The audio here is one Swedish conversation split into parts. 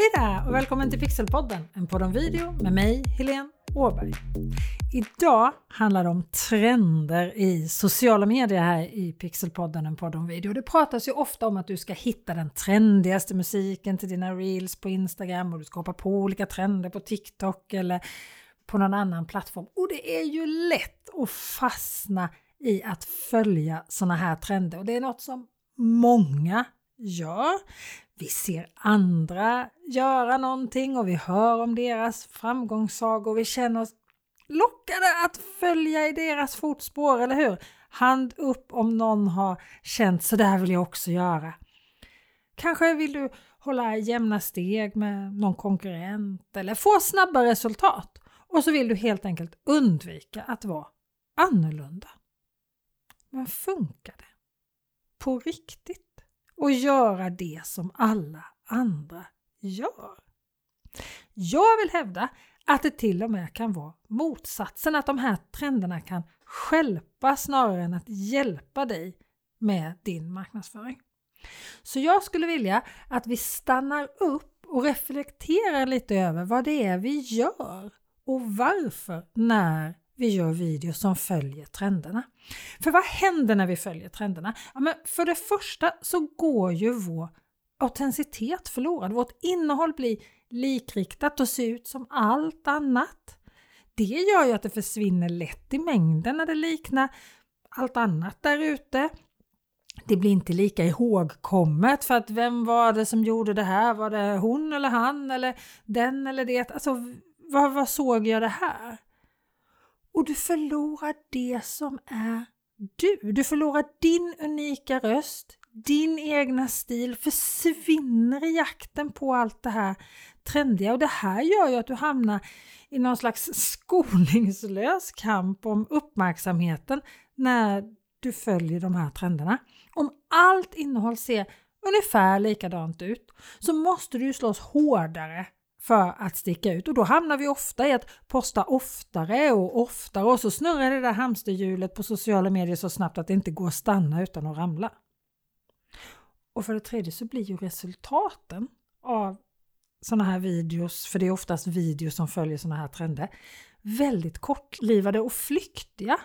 Hej där och välkommen till Pixelpodden, en podd om video med mig, Helene Åberg. Idag handlar det om trender i sociala medier här i Pixelpodden, en podd om video. Det pratas ju ofta om att du ska hitta den trendigaste musiken till dina reels på Instagram och du ska hoppa på olika trender på TikTok eller på någon annan plattform. Och det är ju lätt att fastna i att följa sådana här trender och det är något som många gör. Vi ser andra göra någonting och vi hör om deras framgångssagor. Vi känner oss lockade att följa i deras fotspår, eller hur? Hand upp om någon har känt så där vill jag också göra. Kanske vill du hålla jämna steg med någon konkurrent eller få snabba resultat och så vill du helt enkelt undvika att vara annorlunda. Men funkar det? På riktigt? Och göra det som alla andra gör? Jag vill hävda att det till och med kan vara motsatsen, att de här trenderna kan skälpa snarare än att hjälpa dig med din marknadsföring. Så jag skulle vilja att vi stannar upp och reflekterar lite över vad det är vi gör och varför när vi gör videos som följer trenderna. För vad händer när vi följer trenderna? Ja, men för det första så går ju vår autenticitet förlorad. Vårt innehåll blir likriktat och ser ut som allt annat. Det gör ju att det försvinner lätt i mängden när det liknar allt annat där ute. Det blir inte lika ihågkommet för att vem var det som gjorde det här? Var det hon eller han eller den eller det? Alltså, vad, vad såg jag det här? Och du förlorar det som är du. Du förlorar din unika röst, din egna stil försvinner i jakten på allt det här trendiga och det här gör ju att du hamnar i någon slags skoningslös kamp om uppmärksamheten när du följer de här trenderna. Om allt innehåll ser ungefär likadant ut så måste du slåss hårdare för att sticka ut och då hamnar vi ofta i att posta oftare och oftare och så snurrar det där hamsterhjulet på sociala medier så snabbt att det inte går att stanna utan att ramla. Och för det tredje så blir ju resultaten av sådana här videos, för det är oftast videos som följer sådana här trender, väldigt kortlivade och flyktiga.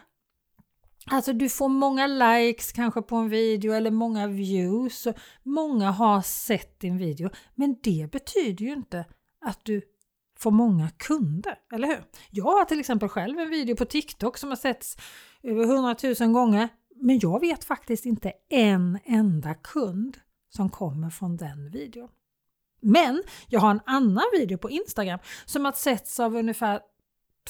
Alltså du får många likes kanske på en video eller många views. Och många har sett din video men det betyder ju inte att du får många kunder, eller hur? Jag har till exempel själv en video på TikTok som har setts över 100 000 gånger men jag vet faktiskt inte en enda kund som kommer från den videon. Men jag har en annan video på Instagram som har setts av ungefär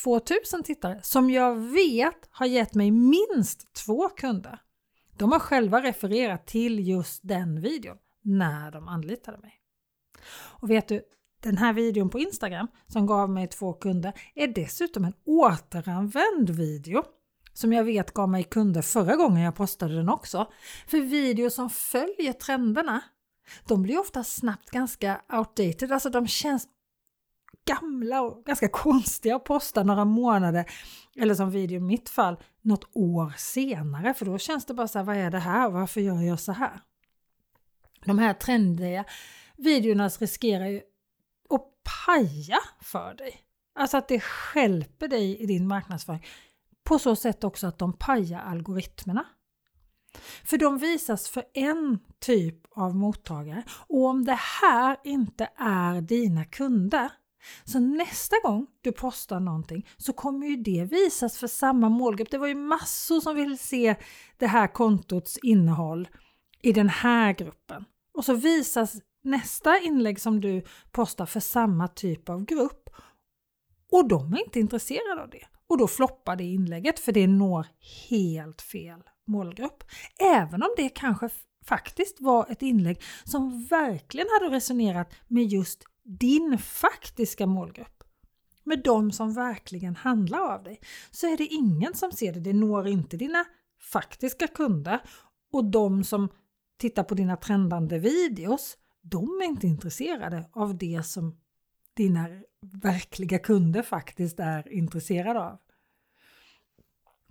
2000 tittare som jag vet har gett mig minst två kunder. De har själva refererat till just den videon när de anlitade mig. Och vet du, den här videon på Instagram som gav mig två kunder är dessutom en återanvänd video som jag vet gav mig kunder förra gången jag postade den också. För videor som följer trenderna de blir ofta snabbt ganska outdated, alltså de känns gamla och ganska konstiga att posta några månader eller som video i mitt fall något år senare för då känns det bara så här, vad är det här? Varför gör jag så här? De här trendiga videorna riskerar ju och paja för dig. Alltså att det skälper dig i din marknadsföring. På så sätt också att de pajar algoritmerna. För de visas för en typ av mottagare och om det här inte är dina kunder så nästa gång du postar någonting så kommer ju det visas för samma målgrupp. Det var ju massor som vill se det här kontots innehåll i den här gruppen. Och så visas nästa inlägg som du postar för samma typ av grupp. Och de är inte intresserade av det. Och då floppar det inlägget för det når helt fel målgrupp. Även om det kanske faktiskt var ett inlägg som verkligen hade resonerat med just din faktiska målgrupp. Med de som verkligen handlar av dig. Så är det ingen som ser det. Det når inte dina faktiska kunder och de som tittar på dina trendande videos, de är inte intresserade av det som dina verkliga kunder faktiskt är intresserade av.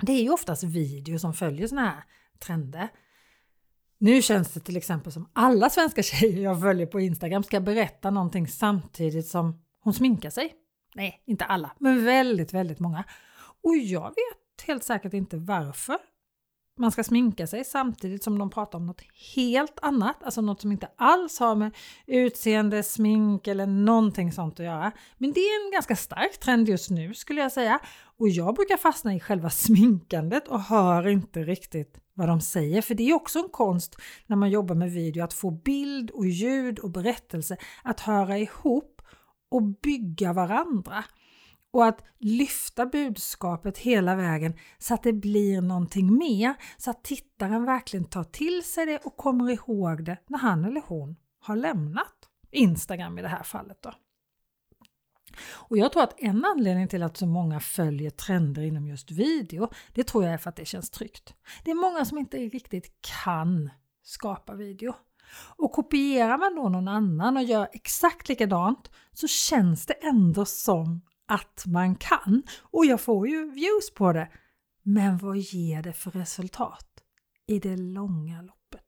Det är ju oftast video som följer sådana här trender. Nu känns det till exempel som alla svenska tjejer jag följer på Instagram ska berätta någonting samtidigt som hon sminkar sig. Nej, inte alla, men väldigt, väldigt många. Och jag vet helt säkert inte varför man ska sminka sig samtidigt som de pratar om något helt annat, alltså något som inte alls har med utseende, smink eller någonting sånt att göra. Men det är en ganska stark trend just nu skulle jag säga. Och jag brukar fastna i själva sminkandet och hör inte riktigt vad de säger. För det är också en konst när man jobbar med video att få bild och ljud och berättelse att höra ihop och bygga varandra och att lyfta budskapet hela vägen så att det blir någonting mer, så att tittaren verkligen tar till sig det och kommer ihåg det när han eller hon har lämnat Instagram i det här fallet. Då. Och jag tror att en anledning till att så många följer trender inom just video, det tror jag är för att det känns tryggt. Det är många som inte riktigt kan skapa video. Och kopierar man då någon annan och gör exakt likadant så känns det ändå som att man kan och jag får ju views på det. Men vad ger det för resultat i det långa loppet?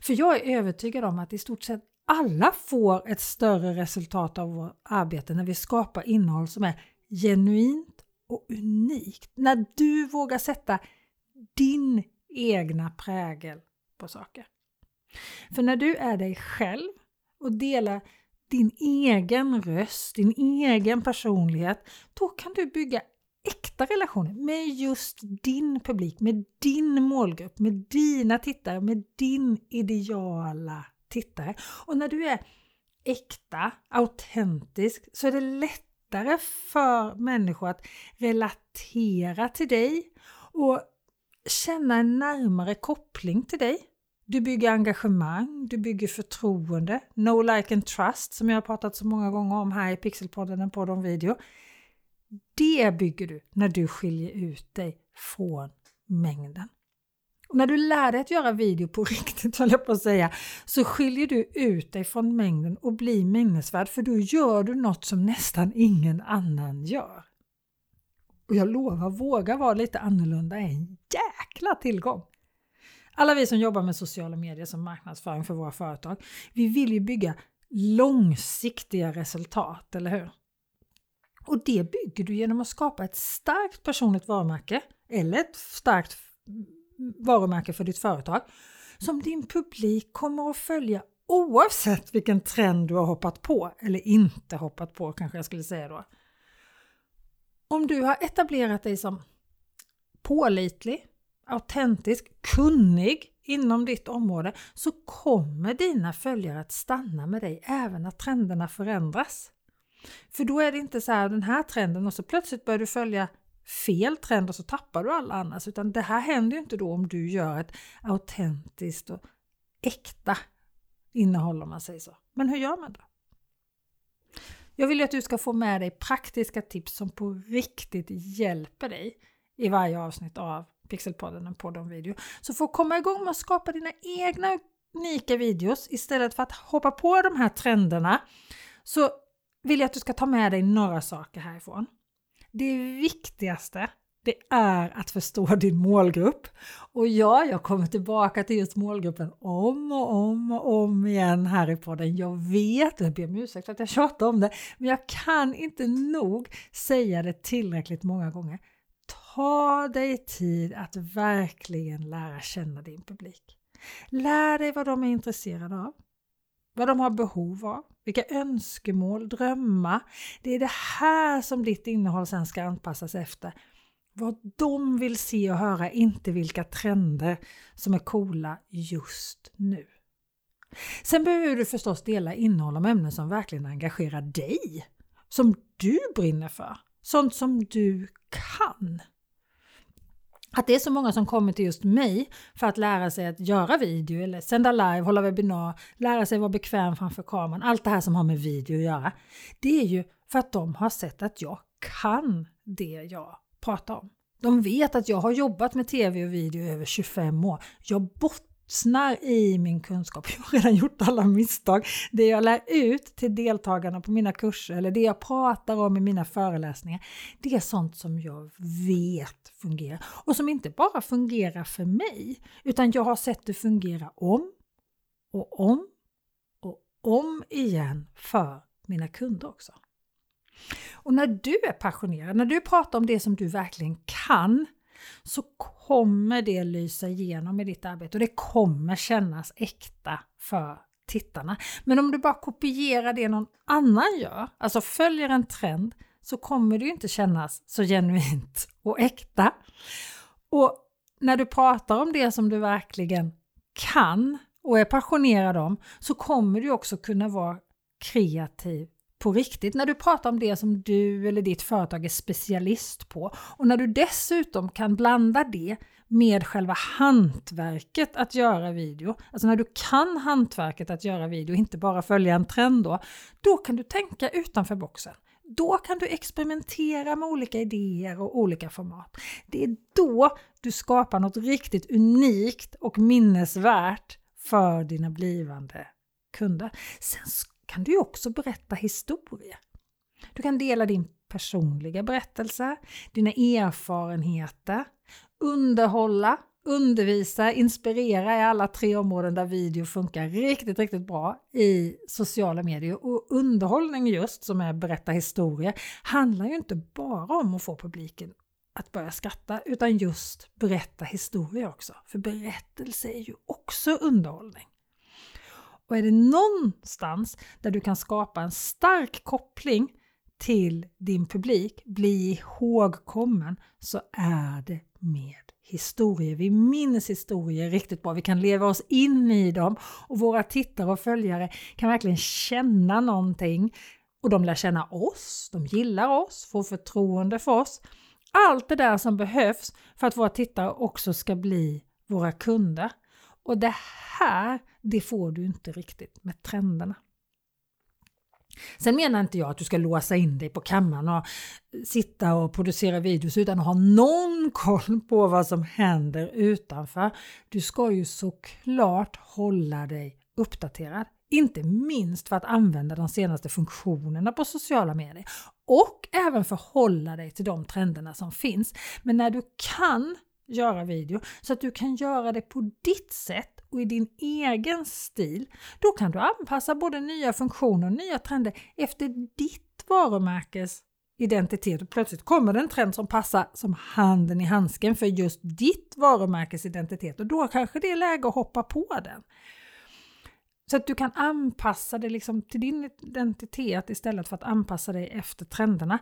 För jag är övertygad om att i stort sett alla får ett större resultat av vårt arbete när vi skapar innehåll som är genuint och unikt. När du vågar sätta din egna prägel på saker. För när du är dig själv och delar din egen röst, din egen personlighet, då kan du bygga äkta relationer med just din publik, med din målgrupp, med dina tittare, med din ideala tittare. Och när du är äkta, autentisk, så är det lättare för människor att relatera till dig och känna en närmare koppling till dig. Du bygger engagemang, du bygger förtroende, no like and trust som jag har pratat så många gånger om här i Pixelpodden, en podd om video. Det bygger du när du skiljer ut dig från mängden. Och när du lär dig att göra video på riktigt, höll jag på att säga, så skiljer du ut dig från mängden och blir minnesvärd för då gör du något som nästan ingen annan gör. Och jag lovar, våga vara lite annorlunda är en jäkla tillgång. Alla vi som jobbar med sociala medier som marknadsföring för våra företag, vi vill ju bygga långsiktiga resultat, eller hur? Och det bygger du genom att skapa ett starkt personligt varumärke eller ett starkt varumärke för ditt företag som din publik kommer att följa oavsett vilken trend du har hoppat på eller inte hoppat på kanske jag skulle säga då. Om du har etablerat dig som pålitlig, autentisk, kunnig inom ditt område så kommer dina följare att stanna med dig även när trenderna förändras. För då är det inte så här den här trenden och så plötsligt börjar du följa fel trend och så tappar du alla annars utan det här händer ju inte då om du gör ett autentiskt och äkta innehåll om man säger så. Men hur gör man då? Jag vill att du ska få med dig praktiska tips som på riktigt hjälper dig i varje avsnitt av Pixelpodden, en podd om video. Så för att komma igång med att skapa dina egna unika videos istället för att hoppa på de här trenderna så vill jag att du ska ta med dig några saker härifrån. Det viktigaste det är att förstå din målgrupp. Och ja, jag kommer tillbaka till just målgruppen om och om och om igen här i podden. Jag vet, jag ber om ursäkt för att jag tjatar om det, men jag kan inte nog säga det tillräckligt många gånger. Ta dig tid att verkligen lära känna din publik. Lär dig vad de är intresserade av, vad de har behov av, vilka önskemål, drömmar. Det är det här som ditt innehåll sen ska anpassas efter. Vad de vill se och höra, inte vilka trender som är coola just nu. Sen behöver du förstås dela innehåll om ämnen som verkligen engagerar dig, som du brinner för, sånt som du kan. Att det är så många som kommer till just mig för att lära sig att göra video eller sända live, hålla webbinar, lära sig vara bekväm framför kameran, allt det här som har med video att göra. Det är ju för att de har sett att jag kan det jag pratar om. De vet att jag har jobbat med tv och video i över 25 år. Jag fastnar i min kunskap. Jag har redan gjort alla misstag. Det jag lär ut till deltagarna på mina kurser eller det jag pratar om i mina föreläsningar, det är sånt som jag vet fungerar och som inte bara fungerar för mig, utan jag har sett det fungera om och om och om igen för mina kunder också. Och när du är passionerad, när du pratar om det som du verkligen kan, så kommer det lysa igenom i ditt arbete och det kommer kännas äkta för tittarna. Men om du bara kopierar det någon annan gör, alltså följer en trend, så kommer det inte kännas så genuint och äkta. Och när du pratar om det som du verkligen kan och är passionerad om så kommer du också kunna vara kreativ på riktigt när du pratar om det som du eller ditt företag är specialist på och när du dessutom kan blanda det med själva hantverket att göra video, alltså när du kan hantverket att göra video, inte bara följa en trend då, då kan du tänka utanför boxen. Då kan du experimentera med olika idéer och olika format. Det är då du skapar något riktigt unikt och minnesvärt för dina blivande kunder. Sen kan du också berätta historier. Du kan dela din personliga berättelse, dina erfarenheter, underhålla, undervisa, inspirera i alla tre områden där video funkar riktigt, riktigt bra i sociala medier. Och underhållning just, som är berätta historier handlar ju inte bara om att få publiken att börja skratta, utan just berätta historier också. För berättelse är ju också underhållning. Och är det någonstans där du kan skapa en stark koppling till din publik, bli ihågkommen, så är det med historier. Vi minns historier riktigt bra, vi kan leva oss in i dem och våra tittare och följare kan verkligen känna någonting och de lär känna oss, de gillar oss, får förtroende för oss. Allt det där som behövs för att våra tittare också ska bli våra kunder. Och det här, det får du inte riktigt med trenderna. Sen menar inte jag att du ska låsa in dig på kammaren och sitta och producera videos utan att ha någon koll på vad som händer utanför. Du ska ju såklart hålla dig uppdaterad. Inte minst för att använda de senaste funktionerna på sociala medier och även förhålla dig till de trenderna som finns. Men när du kan göra video så att du kan göra det på ditt sätt och i din egen stil, då kan du anpassa både nya funktioner och nya trender efter ditt varumärkes identitet och plötsligt kommer det en trend som passar som handen i handsken för just ditt varumärkes identitet och då kanske det är läge att hoppa på den. Så att du kan anpassa det liksom till din identitet istället för att anpassa dig efter trenderna.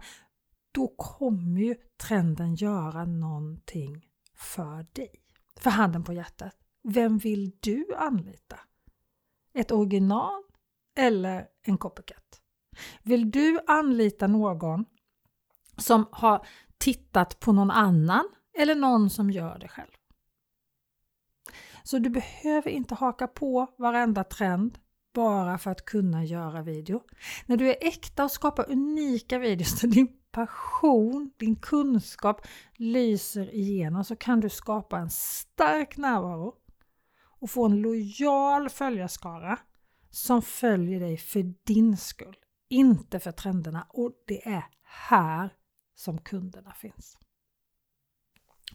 Då kommer ju trenden göra någonting för dig. För handen på hjärtat, vem vill du anlita? Ett original eller en copycat? Vill du anlita någon som har tittat på någon annan eller någon som gör det själv? Så du behöver inte haka på varenda trend bara för att kunna göra video. När du är äkta och skapar unika videos till din passion, din kunskap lyser igenom så kan du skapa en stark närvaro och få en lojal följarskara som följer dig för din skull, inte för trenderna. Och det är här som kunderna finns.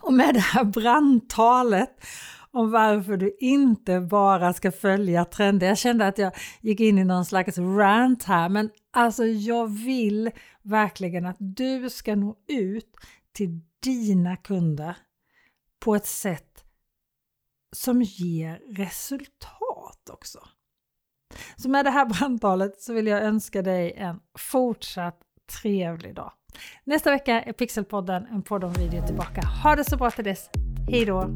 Och med det här brandtalet om varför du inte bara ska följa trender. Jag kände att jag gick in i någon slags rant här, men alltså jag vill verkligen att du ska nå ut till dina kunder på ett sätt som ger resultat också. Så med det här brandtalet så vill jag önska dig en fortsatt trevlig dag. Nästa vecka är Pixelpodden en podd om video tillbaka. Ha det så bra till dess. Hej då!